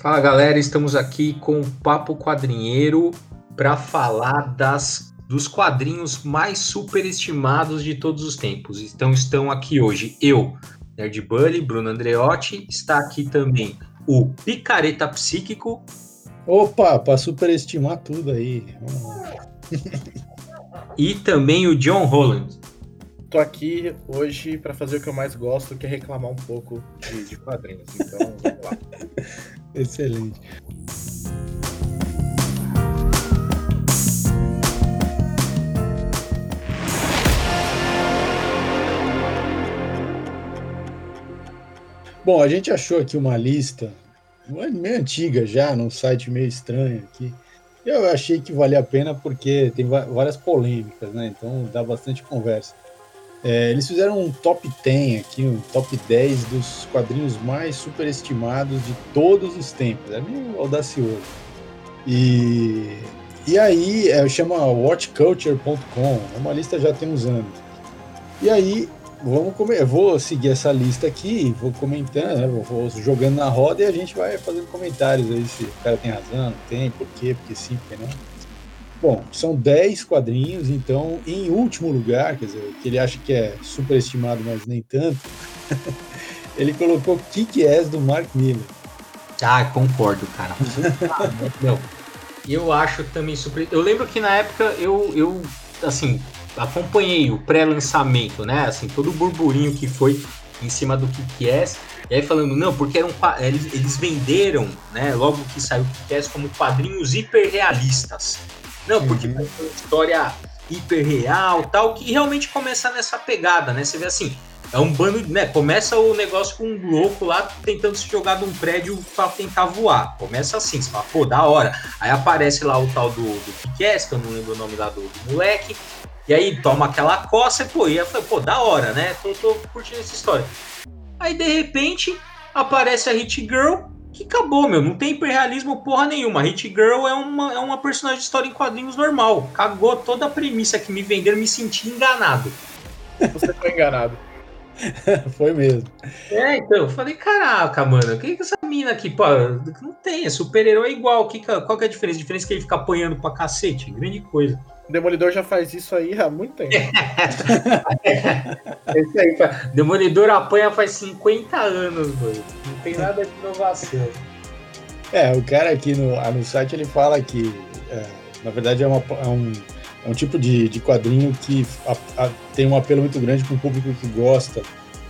Fala galera, estamos aqui com o Papo Quadrinheiro para falar das, dos quadrinhos mais superestimados de todos os tempos. Então estão aqui hoje eu, Nerd Bully, Bruno Andreotti, está aqui também o Picareta Psíquico. Opa, para superestimar tudo aí. e também o John Holland. Tô aqui hoje para fazer o que eu mais gosto, que é reclamar um pouco de, de quadrinhos. Então, vamos lá. Excelente. Bom, a gente achou aqui uma lista meio antiga já, num site meio estranho aqui. Eu achei que valia a pena porque tem várias polêmicas, né? Então dá bastante conversa. É, eles fizeram um top 10 aqui, um top 10 dos quadrinhos mais superestimados de todos os tempos. É meio audacioso. E, e aí é, chama watchculture.com, é uma lista já tem uns anos. E aí vamos comer, vou seguir essa lista aqui, vou comentando, né, vou, vou, jogando na roda e a gente vai fazendo comentários aí se o cara tem razão, não tem, por quê, porque sim, porque não. Bom, são 10 quadrinhos, então, em último lugar, quer dizer, que ele acha que é superestimado, mas nem tanto, ele colocou Kick-Ass do Mark Miller. Ah, concordo, cara. Não, eu acho também super. Eu lembro que na época eu, eu assim, acompanhei o pré-lançamento, né? Assim, todo o burburinho que foi em cima do Kick-Ass. E aí falando, não, porque eram, eles, eles venderam, né, logo que saiu o Kick-Ass, como quadrinhos hiperrealistas. Não, porque uhum. uma história hiperreal tal, que realmente começa nessa pegada, né? Você vê assim, é um bando, né? Começa o negócio com um louco lá tentando se jogar de um prédio para tentar voar. Começa assim, você fala, pô, da hora. Aí aparece lá o tal do, do Kikés, que eu não lembro o nome lá do, do moleque. E aí toma aquela coça e, pô, e eu falei, pô, da hora, né? Tô, tô curtindo essa história. Aí de repente aparece a Hit Girl que acabou, meu. Não tem hiperrealismo porra nenhuma. Hit Girl é uma, é uma personagem de história em quadrinhos normal. Cagou toda a premissa que me venderam, me senti enganado. Você foi enganado. foi mesmo. É, então, eu falei, caraca, mano, o que que essa mina aqui, pô, não tem, é super-herói igual, que, qual que é a diferença? A diferença é que ele fica apanhando pra cacete, grande coisa. Demolidor já faz isso aí há muito tempo. Esse aí, Demolidor apanha faz 50 anos, mano. Não tem nada de inovação. É, o cara aqui no, ah, no site ele fala que, é, na verdade, é, uma, é, um, é um tipo de, de quadrinho que a, a, tem um apelo muito grande para um público que gosta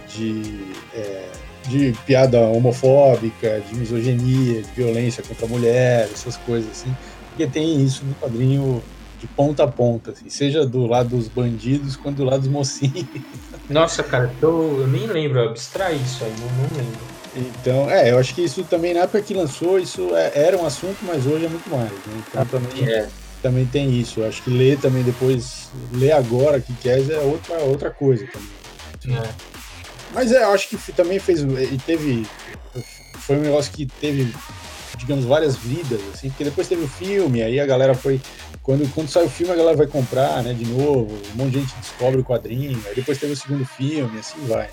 de, é, de piada homofóbica, de misoginia, de violência contra a mulher, essas coisas assim. Porque tem isso no quadrinho de ponta a ponta, assim, seja do lado dos bandidos quanto do lado dos mocinhos. Nossa, cara, eu, eu nem lembro, abstrai isso aí, não, não, lembro. Então, é, eu acho que isso também na época que lançou, isso é, era um assunto, mas hoje é muito mais, né? Então ah, também, é. também tem isso. Eu acho que ler também depois, ler agora que quer é outra, outra coisa também. É. Mas é, eu acho que também fez. E teve. Foi um negócio que teve, digamos, várias vidas, assim, porque depois teve o filme, aí a galera foi quando, quando sai o filme, a galera vai comprar, né, de novo, um monte de gente descobre o quadrinho, aí depois teve o segundo filme, assim vai.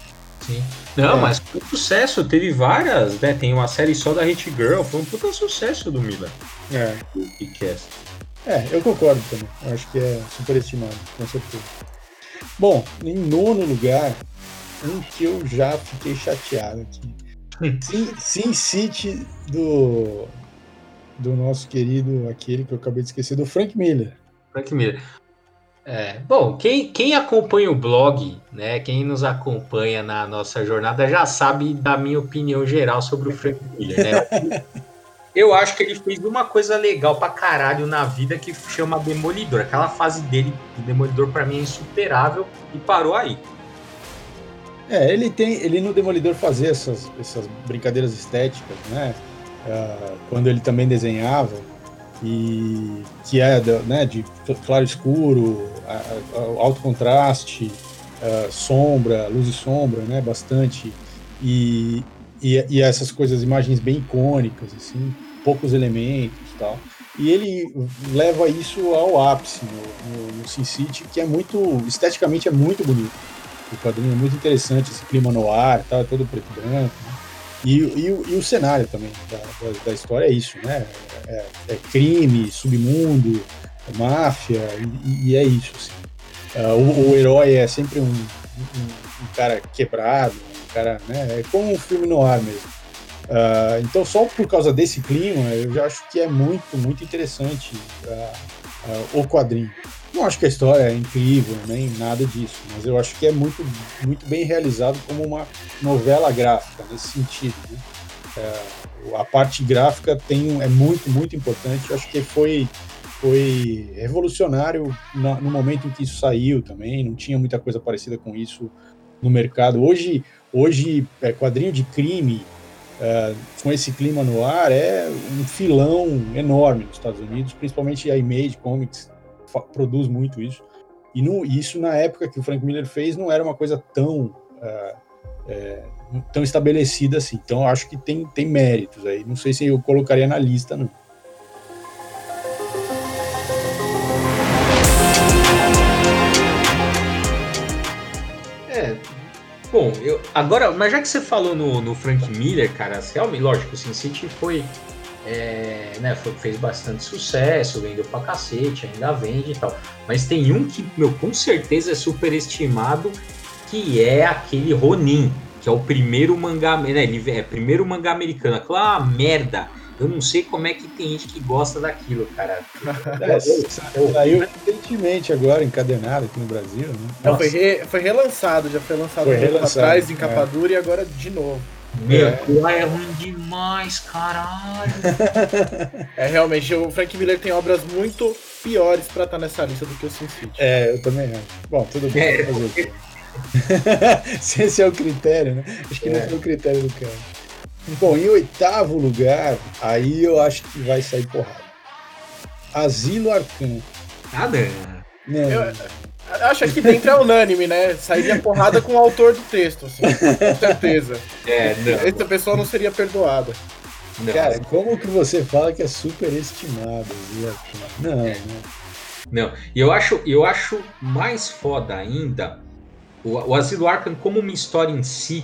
Sim. Não, é. mas foi um sucesso, teve várias, né? Tem uma série só da Hit Girl, foi um puta sucesso do Miller. É. é. É, eu concordo também. Eu acho que é superestimado, com certeza. Bom, em nono lugar, um que eu já fiquei chateado aqui. Sin, Sin City do do nosso querido, aquele que eu acabei de esquecer, do Frank Miller. Frank Miller. É, bom, quem, quem acompanha o blog, né, quem nos acompanha na nossa jornada já sabe da minha opinião geral sobre o Frank Miller, né? Eu acho que ele fez uma coisa legal pra caralho na vida que chama Demolidor. Aquela fase dele, do Demolidor, para mim é insuperável e parou aí. É, ele tem, ele no Demolidor fazia essas, essas brincadeiras estéticas, né? Uh, quando ele também desenhava, e que é né, de claro escuro, alto contraste, uh, sombra, luz e sombra, né, bastante, e, e, e, essas coisas, imagens bem icônicas, assim, poucos elementos tal. E ele leva isso ao ápice no, no, no Sin City, que é muito, esteticamente é muito bonito. O quadrinho é muito interessante, esse clima no ar, tá, todo preto e branco. Né? E, e, e o cenário também da, da, da, história é isso, né? É, é crime, submundo, é máfia, e, e, é isso. Assim. Uh, o, o, herói é sempre um, um, um, cara quebrado, um cara, né? É como um filme no ar mesmo. Uh, então, só por causa desse clima, eu já acho que é muito, muito interessante uh, o quadrinho. Não acho que a história é incrível, nem nada disso, mas eu acho que é muito, muito bem realizado como uma novela gráfica, nesse sentido. Né? É, a parte gráfica tem, é muito, muito importante. Eu acho que foi, foi revolucionário no momento em que isso saiu também, não tinha muita coisa parecida com isso no mercado. Hoje, hoje é, quadrinho de crime, é, com esse clima no ar, é um filão enorme nos Estados Unidos, principalmente a Image Comics produz muito isso. E isso, na época que o Frank Miller fez, não era uma coisa tão, uh, é, tão estabelecida assim. Então, acho que tem, tem méritos aí. Não sei se eu colocaria na lista, não. É, bom, eu, agora, mas já que você falou no, no Frank Miller, cara, realmente, lógico, o Sin City foi é, né, foi, fez bastante sucesso, vendeu pra cacete, ainda vende e tal. Mas tem um que, meu, com certeza é superestimado, que é aquele Ronin, que é o primeiro mangá, né, ele é primeiro mangá americano. Aquela é uma merda. Eu não sei como é que tem gente que gosta daquilo, cara. É, saiu recentemente agora, encadenado aqui no Brasil, né? Não, foi, re, foi relançado, já foi lançado foi um tempo atrás em capa é. dura e agora de novo. Meu, é. é ruim demais, caralho. é, realmente, o Frank Miller tem obras muito piores pra estar nessa lista do que o Sin City. É, eu também acho. Bom, tudo bem. É. Se esse é o critério, né? Acho que é. não é o critério do cara. Bom, em oitavo lugar, aí eu acho que vai sair porrada. Asilo Arcan. Nada. Não. Eu, Acho que dentro é unânime, né? Sairia porrada com o autor do texto, assim, com certeza. É, não. Essa pessoa não seria perdoada. Não. Cara, como que você fala que é superestimado? Não, é. não. Não, e eu acho, eu acho mais foda ainda o, o Asilo Arkham como uma história em si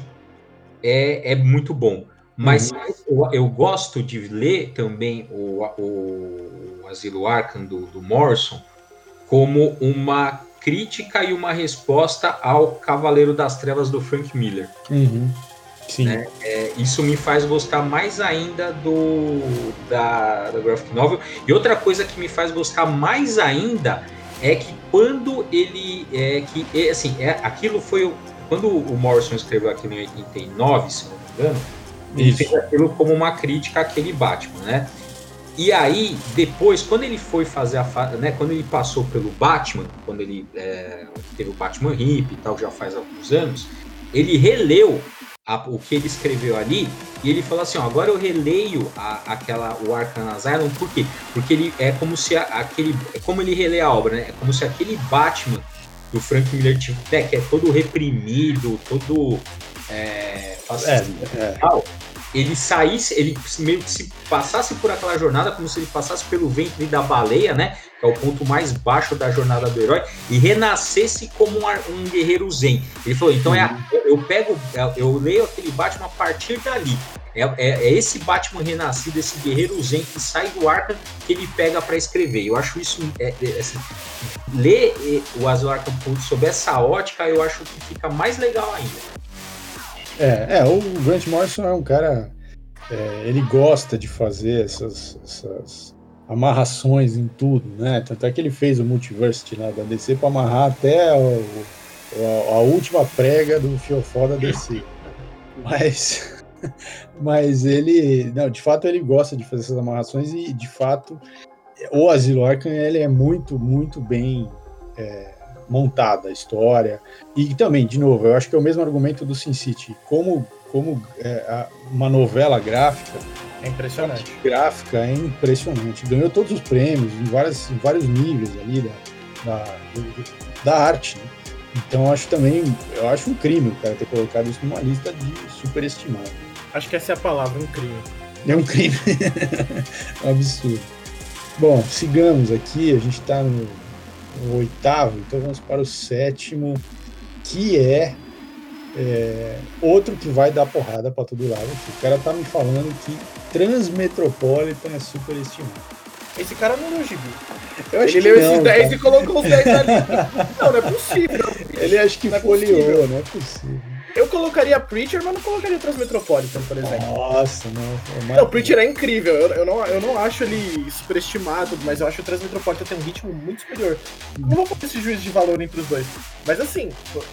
é, é muito bom. Mas uhum. eu, eu, gosto de ler também o, o, o Asilo Arkham do, do Morrison como uma crítica e uma resposta ao Cavaleiro das Trevas do Frank Miller. Uhum. Sim. Né? É, isso me faz gostar mais ainda do da, da graphic novel. E outra coisa que me faz gostar mais ainda é que quando ele é que é, assim é aquilo foi quando o Morrison escreveu aquilo em 89, se não me engano, ele isso. fez aquilo como uma crítica àquele Batman, né? E aí, depois, quando ele foi fazer a né, quando ele passou pelo Batman, quando ele é, teve o Batman Hip e tal, já faz alguns anos, ele releu a, o que ele escreveu ali e ele falou assim: ó, agora eu releio a, aquela o Arkham Asylum, por quê? Porque ele é como se a, aquele, é como ele relê a obra, né? É como se aquele Batman do Frank Miller, tipo, né, que é todo reprimido, todo é, é, é. Tal, ele saísse, ele meio que se passasse por aquela jornada como se ele passasse pelo ventre da baleia, né? Que é o ponto mais baixo da jornada do herói, e renascesse como um, um guerreiro zen. Ele falou: então é, uhum. eu pego, é, eu leio aquele Batman a partir dali. É, é, é, esse Batman renascido, esse guerreiro zen que sai do Arkham que ele pega para escrever. Eu acho isso, é, é, assim, ler o Azul Arkham sob essa ótica, eu acho que fica mais legal ainda. É, é, o Grant Morrison é um cara. É, ele gosta de fazer essas, essas, amarrações em tudo, né? Tanto é que ele fez o Multiversity lá da DC para amarrar até o, a, a, última prega do fiofó da DC. Mas, mas ele, não, de fato ele gosta de fazer essas amarrações e de fato o Asilo Arkham ele é muito, muito bem é, montada a história. E também, de novo, eu acho que é o mesmo argumento do Sin City. Como, como é, uma novela gráfica. É impressionante. Gráfica é impressionante. Ganhou todos os prêmios em, várias, em vários níveis ali da, da, da arte. Né? Então acho também, eu acho um crime o cara ter colocado isso numa lista de superestimado. Acho que essa é a palavra, um crime. É um crime. um absurdo. Bom, sigamos aqui, a gente está no o oitavo, então vamos para o sétimo, que é É, outro que vai dar porrada para todo lado. Aqui. O cara tá me falando que Transmetropolitan é super estimado. Esse cara não leu gibi. Eu acho Ele que leu não, esses 10 cara. e colocou os 10 ali. Não, não é possível. Ele acho que Não é folheou, possível. não é possível. Eu colocaria Preacher, mas não colocaria Transmetropolitan, por exemplo. Nossa, não. Não, o Preacher é incrível. Eu, eu não, eu não acho ele superestimado, mas eu acho que o Transmetropolitan tem um ritmo muito superior. Não vou fazer esse juízo de valor entre os dois. Mas assim, por,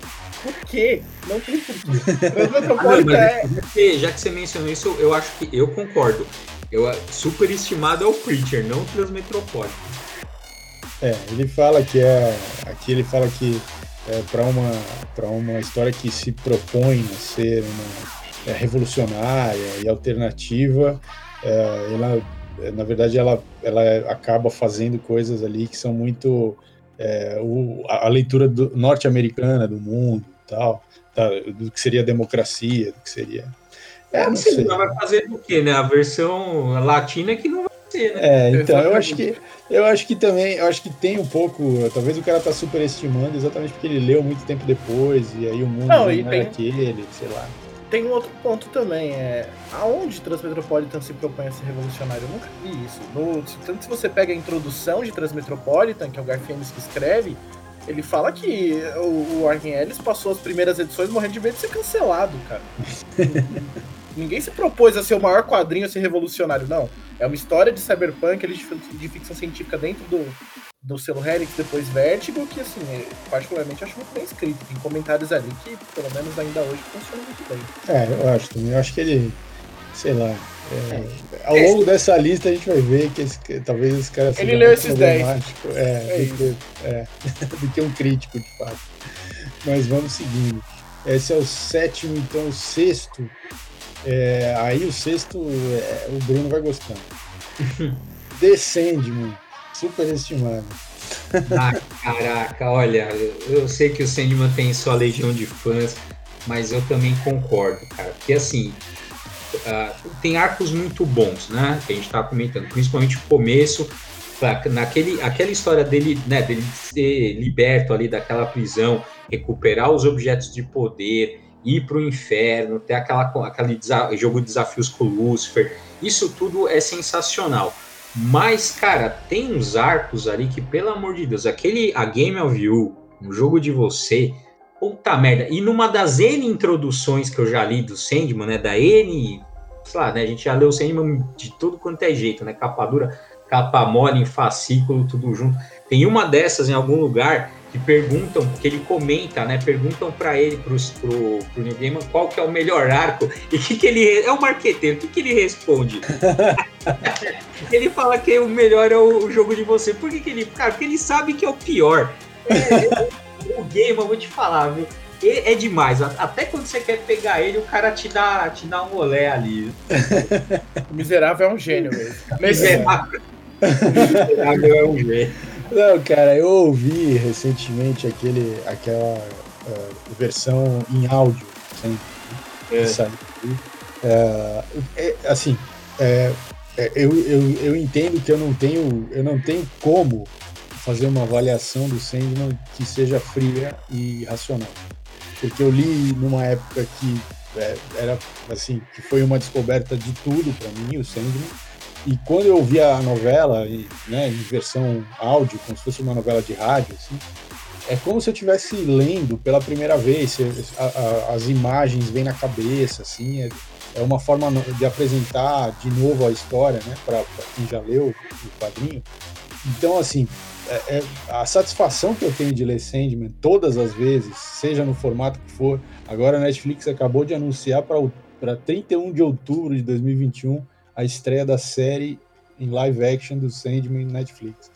quê? Não tem porquê. Ah, não, Transmetropolitan é. já que você mencionou isso, eu acho que eu concordo. Eu, superestimado é o Preacher, não o Transmetropolitan. É, ele fala que é. Aqui ele fala que é para uma, pra uma história que se propõe a ser uma, é, revolucionária e alternativa, é, ela, é, na verdade, ela, ela acaba fazendo coisas ali que são muito. é, o- a, a leitura norte-americana do mundo tal, tá, do que seria democracia, do que seria. É, não sei. vai fazer do quê, né? A versão latina que não vai ser, né? É, então, eu acho que eu acho que também, eu acho que tem um pouco, talvez o cara tá superestimando exatamente porque ele leu muito tempo depois e aí o mundo Não, não, era tem- aquele, sei lá. Tem um outro ponto também, é aonde Transmetropolitan se propõe a ser revolucionário? Eu nunca vi isso. No, tanto se você pega a introdução de Transmetropolitan, que é o Garfienes que escreve, ele fala que o, o Warren Ellis passou as primeiras edições morrendo de medo de ser cancelado, cara. Ninguém se propôs a ser o maior quadrinho a ser revolucionário, não. É uma história de cyberpunk, ele de, de ficção científica dentro do, do selo Helix, depois Vertigo, que assim, é, particularmente acho muito bem escrito. Tem comentários ali que, pelo menos ainda hoje, funcionam muito bem. É, eu acho também, eu acho que ele, sei lá, é, ao longo dessa lista a gente vai ver que, esse, que talvez esse cara Ele seja leu mais esses 10. problemático, É, É do, que, é, do que um crítico, de fato. Mas vamos seguindo. Esse é o sétimo, então o sexto. É, aí o sexto, é, o Bruno vai gostando. The Sandman, super estimado. Ah, caraca, olha, eu, sei que o Sandman tem sua legião de fãs, mas eu também concordo, cara. Porque assim, ah, tem arcos muito bons, né? Que a gente tava comentando, principalmente o começo, naquele, aquela história dele, né, dele ser liberto ali daquela prisão, recuperar os objetos de poder, ir pro inferno, ter aquela, aquele jogo de desafios com o Lucifer. Isso tudo é sensacional. Mas, cara, tem uns arcos ali que, pelo amor de Deus, aquele A Game of You, um jogo de você, puta merda. E numa das N introduções que eu já li do Sandman, né, da N, sei lá, né, a gente já leu o Sandman de tudo quanto é jeito, né, capa dura, capa mole, em fascículo, tudo junto. Tem uma dessas em algum lugar que perguntam, que ele comenta, né, perguntam para ele, pros, pro, pro Neil Gaiman, qual que é o melhor arco, e o que, que ele, é um marqueteiro, o que, que ele responde? ele fala que o melhor é o, o jogo de você. Por que, que ele. Cara, porque ele sabe que é o pior. É, o game, eu vou te falar, viu? É, é demais. Até quando você quer pegar ele, o cara te dá, te dá um olé ali. O miserável é um gênio mesmo. Miserável. Miserável é um gênio. Não, cara, eu ouvi recentemente aquele, aquela ah, versão em áudio, assim, que É. saiu. É, é, assim, é, é, eu, eu, eu entendo que eu não tenho, eu não tenho como fazer uma avaliação do Sandman que seja fria e racional, porque eu li numa época que é, era assim, que foi uma descoberta de tudo para mim, o Sandman. E quando eu vi a novela, né, em versão áudio, como se fosse uma novela de rádio, assim, é como se eu estivesse lendo pela primeira vez. a- a- as imagens vêm na cabeça, assim, é, é uma forma de apresentar de novo a história, né, para quem já leu o quadrinho. Então, assim, é- é a satisfação que eu tenho de ler Sandman todas as vezes, seja no formato que for. Agora a Netflix acabou de anunciar para 31 de outubro de 2021 a estreia da série em live action do Sandman Netflix.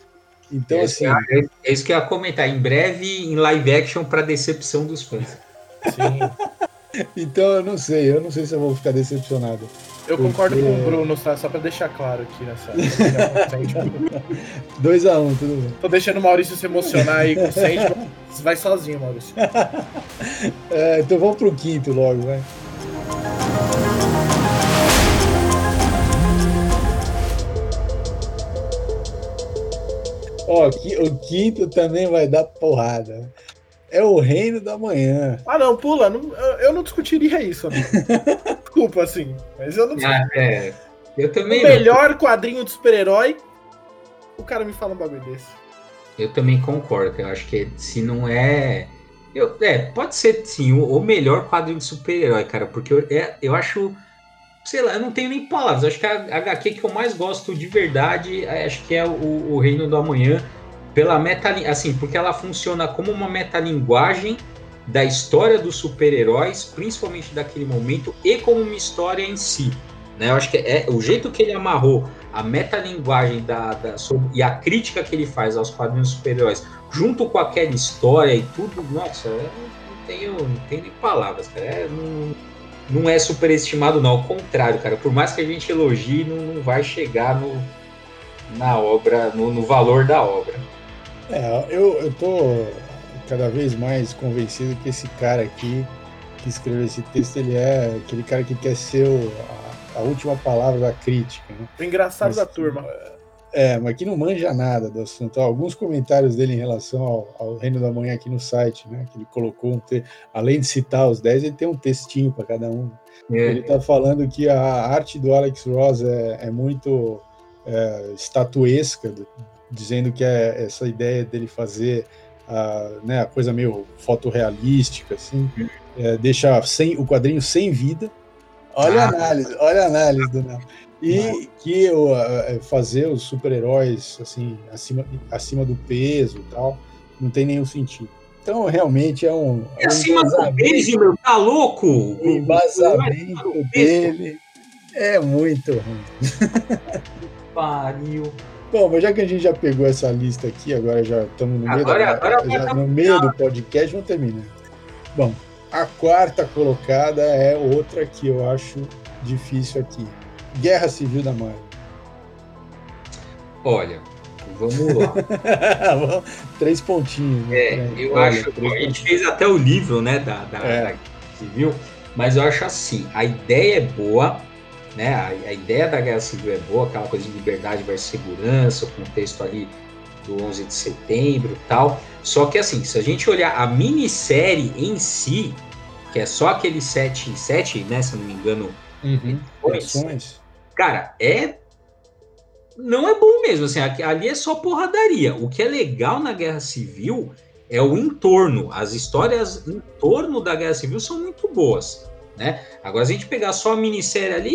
Então, é, assim, é, é isso que eu ia comentar. Em breve, em live action, para decepção dos fãs. sim. então eu não sei, eu não sei se eu vou ficar decepcionado. Eu concordo Porque- com o Bruno, só, só pra deixar claro aqui nessa. nessa- 2x1, um, tudo bem. Tô deixando o Maurício se emocionar aí com o Sandman. Vai sozinho, Maurício. É, então vamos pro quinto logo, vai. Ó, o quinto também vai dar porrada. é o reino da manhã. Ah, não, pula. Não, eu não discutiria isso. Desculpa, assim. Mas eu não ah, é. Eu também. O melhor quadrinho de super-herói. O cara me fala um bagulho desse. Eu também concordo. Eu acho que se não é. Eu, é, pode ser sim o, o melhor quadrinho de super-herói, cara. Porque eu, é, eu acho. Sei lá, eu não tenho nem palavras. Acho que a HQ que eu mais gosto de verdade, é, acho que é o, o Reino do Amanhã pela meta, assim, porque ela funciona como uma metalinguagem da história dos super-heróis, principalmente daquele momento, e como uma história em si. Né? Eu acho que é o jeito que ele amarrou a metalinguagem da, da, sobre, e a crítica que ele faz aos quadrinhos super-heróis, junto com aquela história e tudo, nossa, eu não tenho, não tenho nem palavras, cara. É, não, não é superestimado, não. Ao contrário, cara. Por mais que a gente elogie, não, não vai chegar no, na obra, no, no valor da obra. É, eu, eu tô cada vez mais convencido que esse cara aqui que escreveu esse texto, ele é aquele cara que quer ser o, a, a, última palavra da crítica. Né? O engraçado mas, da turma. É, mas que não manja nada do assunto. Alguns comentários dele em relação ao, ao, Reino da Manhã aqui no site, né? Que ele colocou um te... além de citar os 10, ele tem um textinho para cada um. É. Ele está falando que a arte do Alex Ross é, é muito é, estatuesca, dizendo que é essa ideia dele fazer a, né, a coisa meio fotorrealística, assim, é, deixa sem, o quadrinho sem vida. Olha ah. a análise, olha a análise do. E que o, é, fazer os super-heróis assim, acima, acima do peso e tal, não tem nenhum sentido. Então, realmente é um. É um acima do peso, meu, tá louco? O embasamento dele é muito ruim. Pariu. Bom, mas já que a gente já pegou essa lista aqui, agora já estamos no, meio, da, já no meio do podcast, vamos terminar. Bom, a quarta colocada é outra que eu acho difícil aqui. Guerra Civil da Marvel. Olha, vamos lá. três pontinhos. Né? É, eu Olha, acho. A gente fez até o livro, né, da, da, é. da Civil, mas eu acho assim, a ideia é boa, né? A, a, ideia da guerra civil é boa, aquela coisa de liberdade versus segurança, o contexto ali do 11 de setembro e tal. Só que assim, se a gente olhar a minissérie em si, que é só aquele 7 7, né, se eu não me engano, uhum. Cara, é não é bom mesmo, assim, ali é só porradaria. O que é legal na Guerra Civil é o entorno. As histórias em torno da Guerra Civil são muito boas, né? Agora, se a gente pegar só a minissérie ali,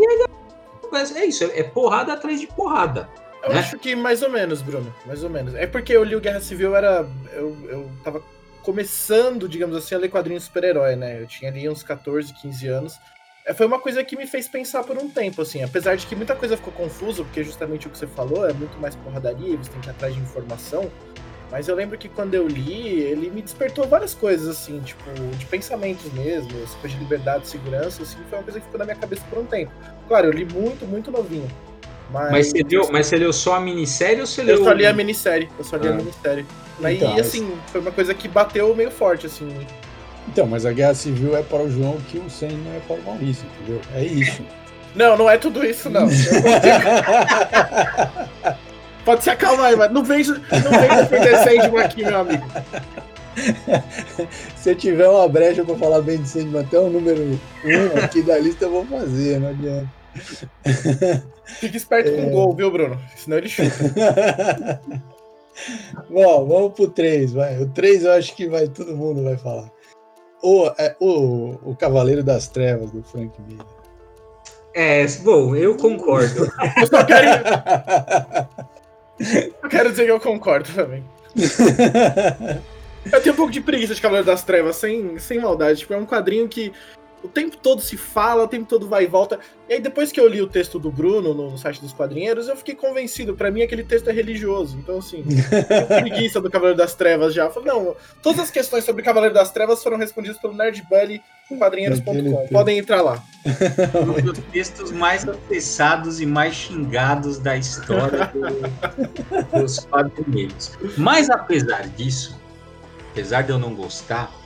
é isso, é porrada atrás de porrada. Eu né? acho que mais ou menos, Bruno. Mais ou menos. É porque eu li o Guerra Civil, era. Eu, eu tava começando, digamos assim, a ler quadrinhos super-herói, né? Eu tinha ali uns 14, 15 anos. É, foi uma coisa que me fez pensar por um tempo, assim. Apesar de que muita coisa ficou confusa, porque justamente o que você falou é muito mais porradaria, você tem que ir atrás de informação. Mas eu lembro que quando eu li, ele me despertou várias coisas, assim, tipo, de pensamentos mesmo, essa coisa de liberdade e segurança, assim, foi uma coisa que ficou na minha cabeça por um tempo. Claro, eu li muito, muito novinho. Mas, mas, você, leu, mas você leu só a minissérie ou você leu. Eu só li a minissérie, eu só li ah. a minissérie. Então, e assim, foi uma coisa que bateu meio forte, assim. Então, mas a guerra civil é para o João que o Senna não é para o Maurício, entendeu? É isso. Não, não é tudo isso, não. Pode se acalmar aí, mas não vem, não defender Sandman aqui, meu amigo. Se tiver uma brecha pra falar bem de Sandman até o número 1 um aqui da lista, eu vou fazer, não adianta. Fique esperto é... com o gol, viu, Bruno? Senão ele chuta. Bom, vamos pro 3, vai. O 3 eu acho que vai, todo mundo vai falar. O, é, o, o Cavaleiro das Trevas, do Frank Miller. É, bom, eu concordo. eu só quero. Eu quero dizer que eu concordo também. eu tenho um pouco de preguiça de Cavaleiro das Trevas, sem, sem maldade. Tipo, é um quadrinho que o tempo todo se fala, o tempo todo vai e volta. E aí, depois que eu li o texto do Bruno no, site dos quadrinheiros, eu fiquei convencido. para mim, aquele texto é religioso. Então, assim, preguiça do Cavaleiro das Trevas já. Eu falei, não, todas as questões sobre Cavaleiro das Trevas foram respondidas pelo Nerd Bunny com quadrinheiros.com. Podem entrar lá. Um dos textos mais acessados e mais xingados da história do, dos quadrinheiros. Mas, apesar disso, apesar de eu não gostar,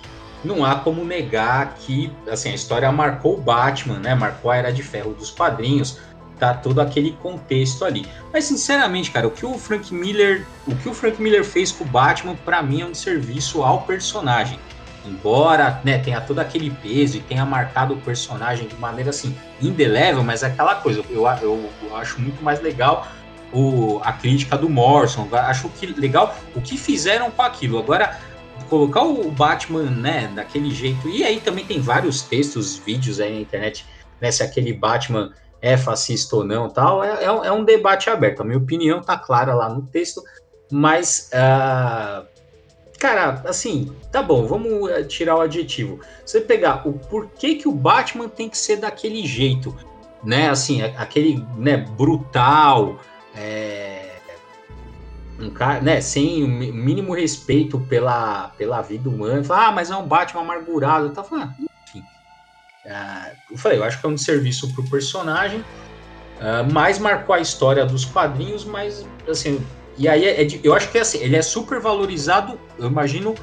não há como negar que assim, a história marcou o Batman, né? Marcou a Era de Ferro dos quadrinhos, tá todo aquele contexto ali. Mas sinceramente, cara, o que o Frank Miller, o que o Frank Miller fez com o Batman para mim é um serviço ao personagem. embora né, tenha todo aquele peso e tenha marcado o personagem de maneira assim indelével, mas é aquela coisa, eu, eu, eu acho muito mais legal o, a crítica do Morrison, acho que legal o que fizeram com aquilo. Agora, colocar o Batman né, daquele jeito, e aí também tem vários textos, vídeos aí na internet, né, se aquele Batman é fascista ou não, tal, é, é, é um debate aberto. A minha opinião tá clara lá no texto, mas. Uh, cara, assim, tá bom, vamos eh, tirar o adjetivo. Você pegar o porquê que o Batman tem que ser daquele jeito, né? Assim, aquele, né, brutal, é, um cara, né, sem o mínimo respeito pela, pela vida humana. Fala, ah, mas é um Batman amargurado. Tá falando, enfim. Uh, eu falei, eu acho que é um serviço pro personagem, uh, mas marcou a história dos quadrinhos, mas assim, e aí, é, é eu acho que assim, ele é super valorizado, eu imagino,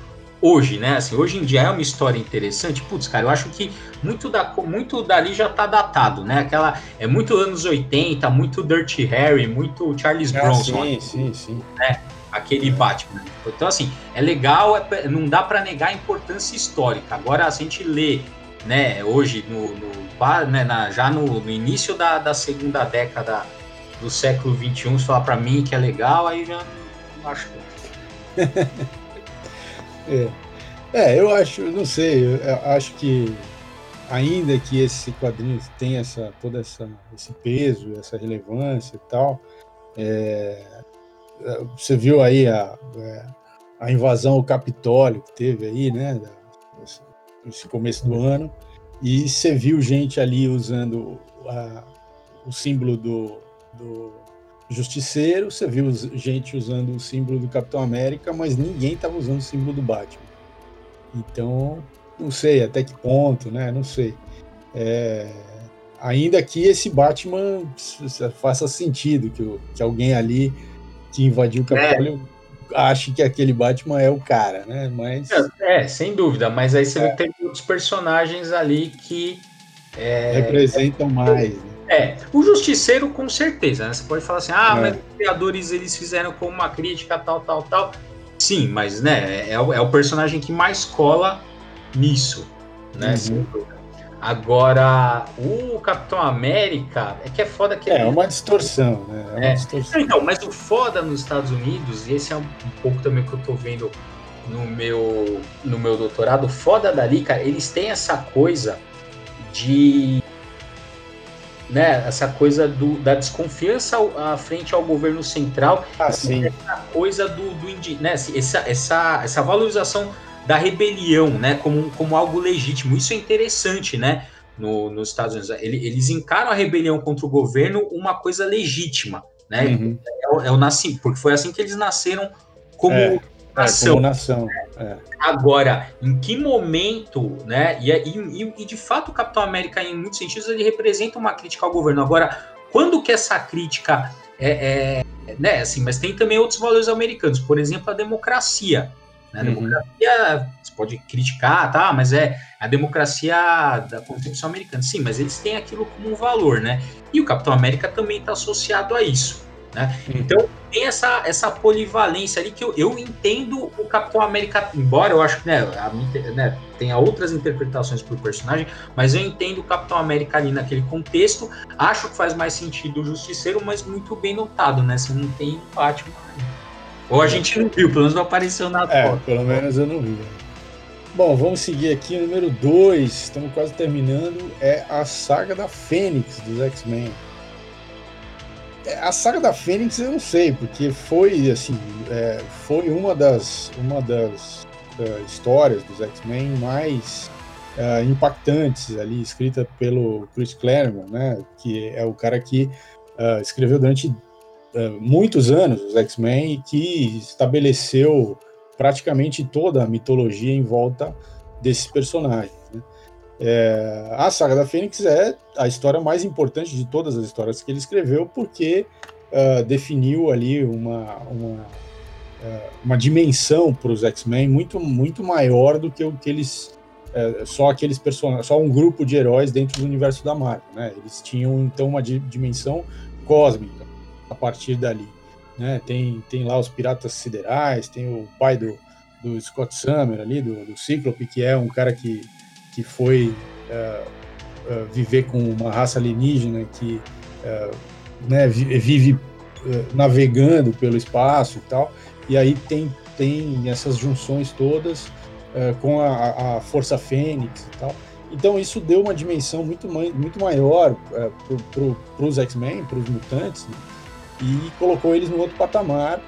hoje, né? Assim, hoje em dia é uma história interessante. Putz, cara, eu acho que muito, da, muito dali já tá datado, né? Aquela. É muito anos 80, muito Dirty Harry, muito Charles ah, Bronson. Sim, sim, sim. Né? Aquele Batman. Então, assim, é legal, é, não dá para negar a importância histórica. Agora, a gente lê, né, hoje, no, no né, na, já no, no início da, da segunda década do século XXI, se falar para mim que é legal, aí já não acho. é. é, eu acho, não sei, acho que ainda que esse quadrinho tenha essa, todo essa, esse peso, essa relevância e tal, é, você viu aí a, é, a invasão ao Capitólio que teve aí, né, nesse começo do ano, e você viu gente ali usando a, o símbolo do, do Justiceiro, você viu gente usando o símbolo do Capitão América, mas ninguém estava usando o símbolo do Batman. Então, não sei até que ponto, né? Não sei. É, ainda que esse Batman faça sentido, que, que alguém ali que invadiu o Capitólio é. ache que aquele Batman é o cara, né? Mas... É, é sem dúvida, mas aí você é. tem outros personagens ali que... É, representam mais, né? É, o Justiceiro com certeza, né? Você pode falar assim, ah, é. mas os criadores eles fizeram como uma crítica, tal, tal, tal. Sim, mas né, é, o, é o personagem que mais cola nisso, né? Uhum. Agora, o Capitão América é que é foda que. É, é uma distorção, né? É uma é. distorção. Então, mas o foda nos Estados Unidos, e esse é um, pouco também que eu tô vendo no meu, no meu doutorado, foda dali, cara, eles têm essa coisa de né, essa coisa do, da desconfiança à frente ao governo central, ah, sim. essa coisa do, do né, essa, essa, essa valorização da rebelião, né, como, como algo legítimo. Isso é interessante, né, no, nos Estados Unidos. Eles encaram a rebelião contra o governo uma coisa legítima, né, uhum. é, é, o nasci, porque foi assim que eles nasceram como é, nação. É, como nação. É. Agora, em que momento, né? E, e, e, de fato o Capitão América, em muitos sentidos, ele representa uma crítica ao governo. Agora, quando que essa crítica é, é né? Assim, mas tem também outros valores americanos, por exemplo, a democracia. Né? A uhum. democracia, você pode criticar, tá? Mas é a democracia da Constituição Americana. Sim, mas eles têm aquilo como um valor, né? E o Capitão América também está associado a isso. Né? Uhum. Então tem essa, essa polivalência ali que eu, eu entendo o Capitão América, embora eu acho que né, a, né, tenha outras interpretações para o personagem, mas eu entendo o Capitão América ali naquele contexto. Acho que faz mais sentido o Justiceiro, mas muito bem notado, né? Você não tem Batman. Ou a gente não viu, pelo menos não apareceu na é, foto. Pelo menos eu não vi. Bom, vamos seguir aqui. Número 2, estamos quase terminando. É a saga da Fênix dos X-Men. A saga da Fênix eu não sei, porque foi assim, é, foi uma das, uma das uh, histórias dos X-Men mais uh, impactantes ali, escrita pelo Chris Claremont, né, que é o cara que uh, escreveu durante muitos anos os X-Men e que estabeleceu praticamente toda a mitologia em volta desses personagens. É, a saga da Fênix é a história mais importante de todas as histórias que ele escreveu, porque uh, definiu ali uma, uma, uh, uma dimensão para os X-Men muito, muito maior do que o que eles. Uh, só aqueles personagens, só um grupo de heróis dentro do universo da Marvel. Né? Eles tinham então uma dimensão cósmica a partir dali. Né? Tem, tem lá os piratas siderais, tem o pai do, do Scott Summer ali, do, do Cíclope, que é um cara que, que foi uh, uh, viver com uma raça alienígena que uh, né, vive navegando pelo espaço e tal, e aí tem, tem essas junções todas com a, a, Força Fênix e tal. Então isso deu uma dimensão muito, muito maior para os X-Men, para os mutantes, né? e colocou eles no outro patamar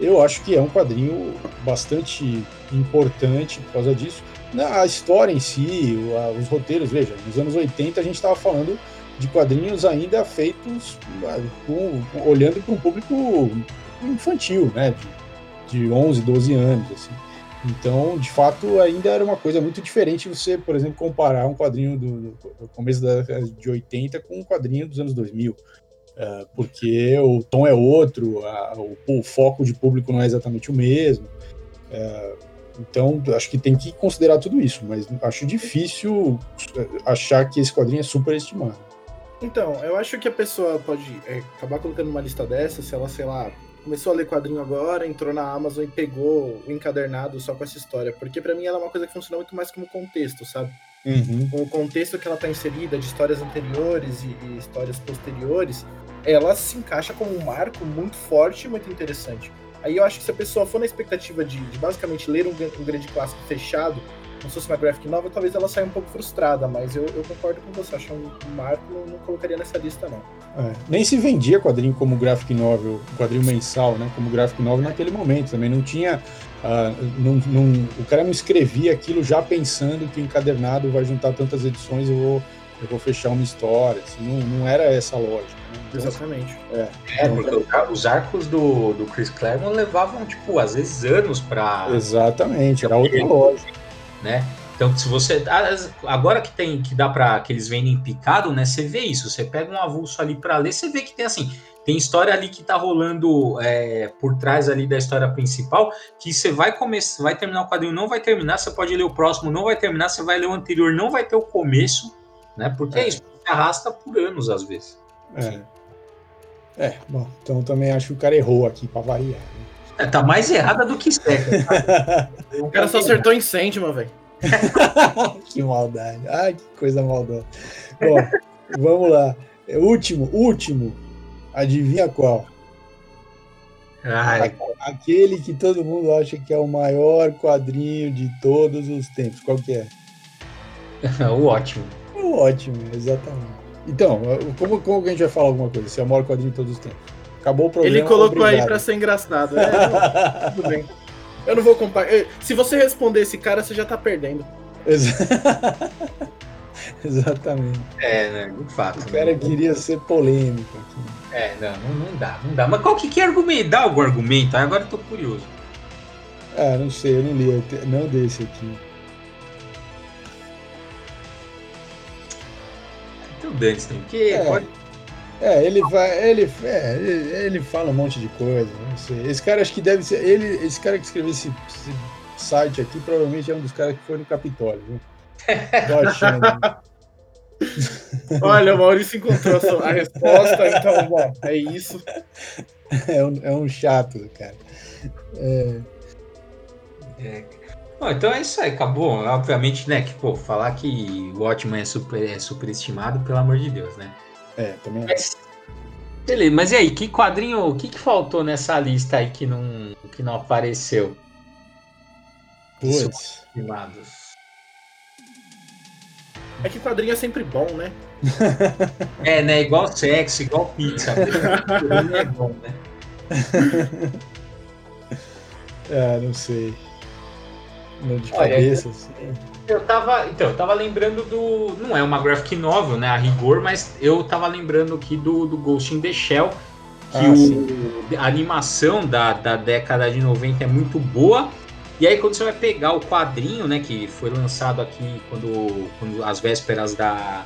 eu acho que é um quadrinho bastante importante por causa disso. A história em si, os roteiros, veja, nos anos 80 a gente estava falando de quadrinhos ainda feitos com, olhando para um público infantil, né, de, de 11, 12 anos, assim. Então, de fato, ainda era uma coisa muito diferente você, por exemplo, comparar um quadrinho do, do começo da de 80 com um quadrinho dos anos 2000. É, porque o tom é outro, o, o, foco de público não é exatamente o mesmo. Então, acho que tem que considerar tudo isso, mas acho difícil é, achar que esse quadrinho é superestimado. Então, eu acho que a pessoa pode é, acabar colocando uma lista dessa se ela, sei lá, começou a ler quadrinho agora, entrou na Amazon e pegou o encadernado só com essa história. Porque para mim ela é uma coisa que funciona muito mais como contexto, sabe? Uhum. Com o contexto que ela tá inserida, de histórias anteriores e, e histórias posteriores, ela se encaixa como um marco muito forte e muito interessante. Aí eu acho que se a pessoa for na expectativa de, de basicamente ler um, um, grande clássico fechado, como se fosse uma graphic novel, talvez ela saia um pouco frustrada, mas eu, eu concordo com você, acho um, marco, não, não, colocaria nessa lista, não. É, nem se vendia quadrinho como graphic novel, quadrinho mensal, né, como graphic novel naquele momento, também não tinha, uh, não, não, o cara não escrevia aquilo já pensando que o encadernado vai juntar tantas edições eu vou eu vou fechar uma história. Assim, não, não era essa a lógica. Então, Exatamente. É, é porque os arcos do, do Chris Claremont levavam, tipo, às vezes anos para. Exatamente, era outra lógica. Né? Então, se você. Agora que tem que dá para que eles vendem picado, né? Você vê isso. Você pega um avulso ali para ler, você vê que tem assim. Tem história ali que tá rolando é, por trás ali da história principal, que você vai começar, vai terminar o quadrinho, não vai terminar, você pode ler o próximo, não vai terminar, você vai ler o anterior, não vai ter o começo né? Porque é, é isso, se arrasta por anos às vezes. É. É, bom, então também acho que o cara errou aqui para variar. Né? É, tá mais errada do que certa. Tá? o cara só acertou incêndio, meu velho. que maldade. Ai, que coisa maldosa. Bom, vamos lá. Último, último. Adivinha qual? Ai. Aquele que todo mundo acha que é o maior quadrinho de todos os tempos. Qual que é? o ótimo ótimo, exatamente. Então, como, como que a gente vai falar alguma coisa? Se é o maior quadrinho de todos os tempos. Acabou o problema. Ele colocou obrigado. aí pra ser engraçado. É, não, tudo bem. Eu não vou comparar. Se você responder esse cara, você já tá perdendo. Exatamente. É, né? De fato. O cara né? queria ser polêmico aqui. É, não, não, não, dá, não dá. Mas qual que, que argumento? Dá algum argumento? Agora eu tô curioso. Ah, não sei, eu não li. Não desse aqui. O Dunstan, porque é. pode. É, ele vai. Ele, é, ele, ele, fala um monte de coisa. Não sei. Esse cara acho que deve ser. Ele, esse cara que escreveu esse, esse site aqui provavelmente é um dos caras que foi no Capitólio, viu? Tô achando. Olha, o Maurício encontrou a resposta, então, bom, é isso. É um, é um chato, cara. É... É, Bom, então é isso aí, acabou. Obviamente, né, que, pô, falar que o Watchmen é, super, é superestimado, pelo amor de Deus, né? É, também mas, Beleza, mas e aí, que quadrinho, o que, que faltou nessa lista aí que não, que não apareceu? Putz. É que quadrinho é sempre bom, né? é, né? Igual sexo, igual pizza. é bom, né? ah, não sei de cabeça. Assim. Eu tava, então, eu tava lembrando do. Não é uma graphic novel, né? A rigor, mas eu tava lembrando aqui do, do Ghost in the Shell. Que ah, o, a animação da, da década de 90 é muito boa. E aí, quando você vai pegar o quadrinho, né? Que foi lançado aqui quando, quando as vésperas da,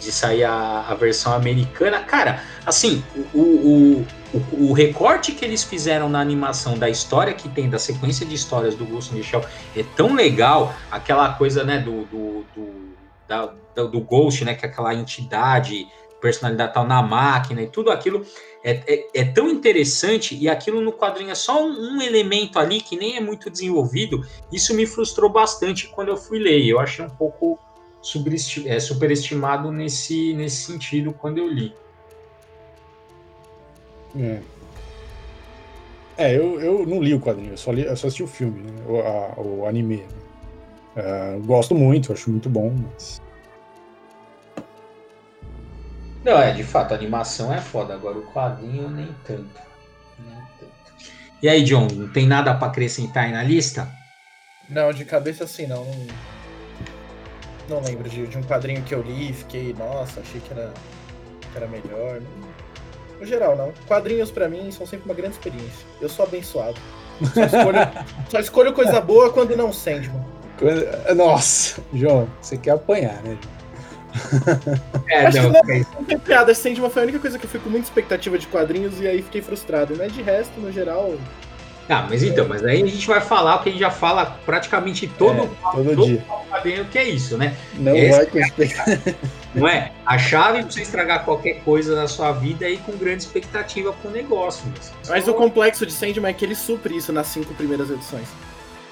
de sair a, a versão americana. Cara, assim, o, o, o, o, recorte que eles fizeram na animação da história que tem, da sequência de histórias do Ghost in the Shell, é tão legal. Aquela coisa, né, do, do, do, da, do Ghost, né, que é aquela entidade personalidade tal na máquina e tudo aquilo é, é, é, tão interessante e aquilo no quadrinho é só um, um, elemento ali que nem é muito desenvolvido. Isso me frustrou bastante quando eu fui ler. Eu achei um pouco é, superestimado nesse, nesse sentido quando eu li. É. É, eu, eu não li o quadrinho, eu só, li, eu só assisti o filme, né? o, a, o anime. Né? Uh, gosto muito, acho muito bom, mas. Não, é, de fato, a animação é foda, agora o quadrinho nem tanto. Nem tanto. E aí, John, não tem nada para acrescentar aí na lista? Não, de cabeça assim, não. Não lembro de, de um quadrinho que eu li e fiquei, nossa, achei que era, que era melhor. No geral, não. Quadrinhos para mim são sempre uma grande experiência. Eu sou abençoado. Só escolho, só escolho coisa boa quando não Sandman. Nossa, João, você quer apanhar, né? É, Acho não, que não, não tem piada. Sandman foi a única coisa que eu fui com muita expectativa de quadrinhos e aí fiquei frustrado. Mas de resto, no geral. Ah, mas então, mas aí a gente vai falar o que a gente já fala praticamente todo, é, todo, todo dia. Quadrinho, que é isso, né? Não Esse vai com expectativa. Não é? A chave para você estragar qualquer coisa na sua vida é ir com grande expectativa para o negócio. Mas, mas o complexo de Sandman é que ele supre isso nas cinco primeiras edições.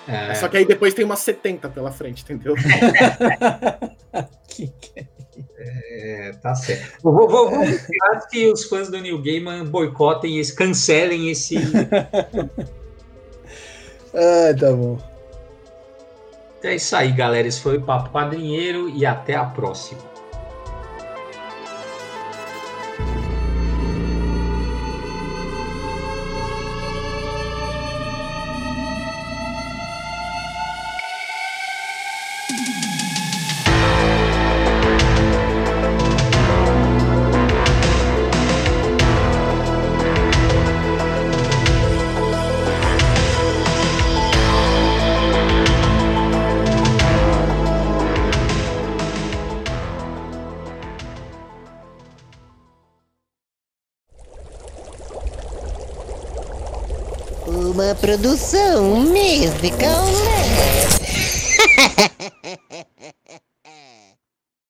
É. Só que aí depois tem umas 70 pela frente, entendeu? é, tá certo. Vou, vou, vou que os fãs do New Gaiman boicotem esse, cancelem esse. ah, tá bom. Então é isso aí, galera. Esse foi o Papo Quadrinheiro e até a próxima. Produção musical.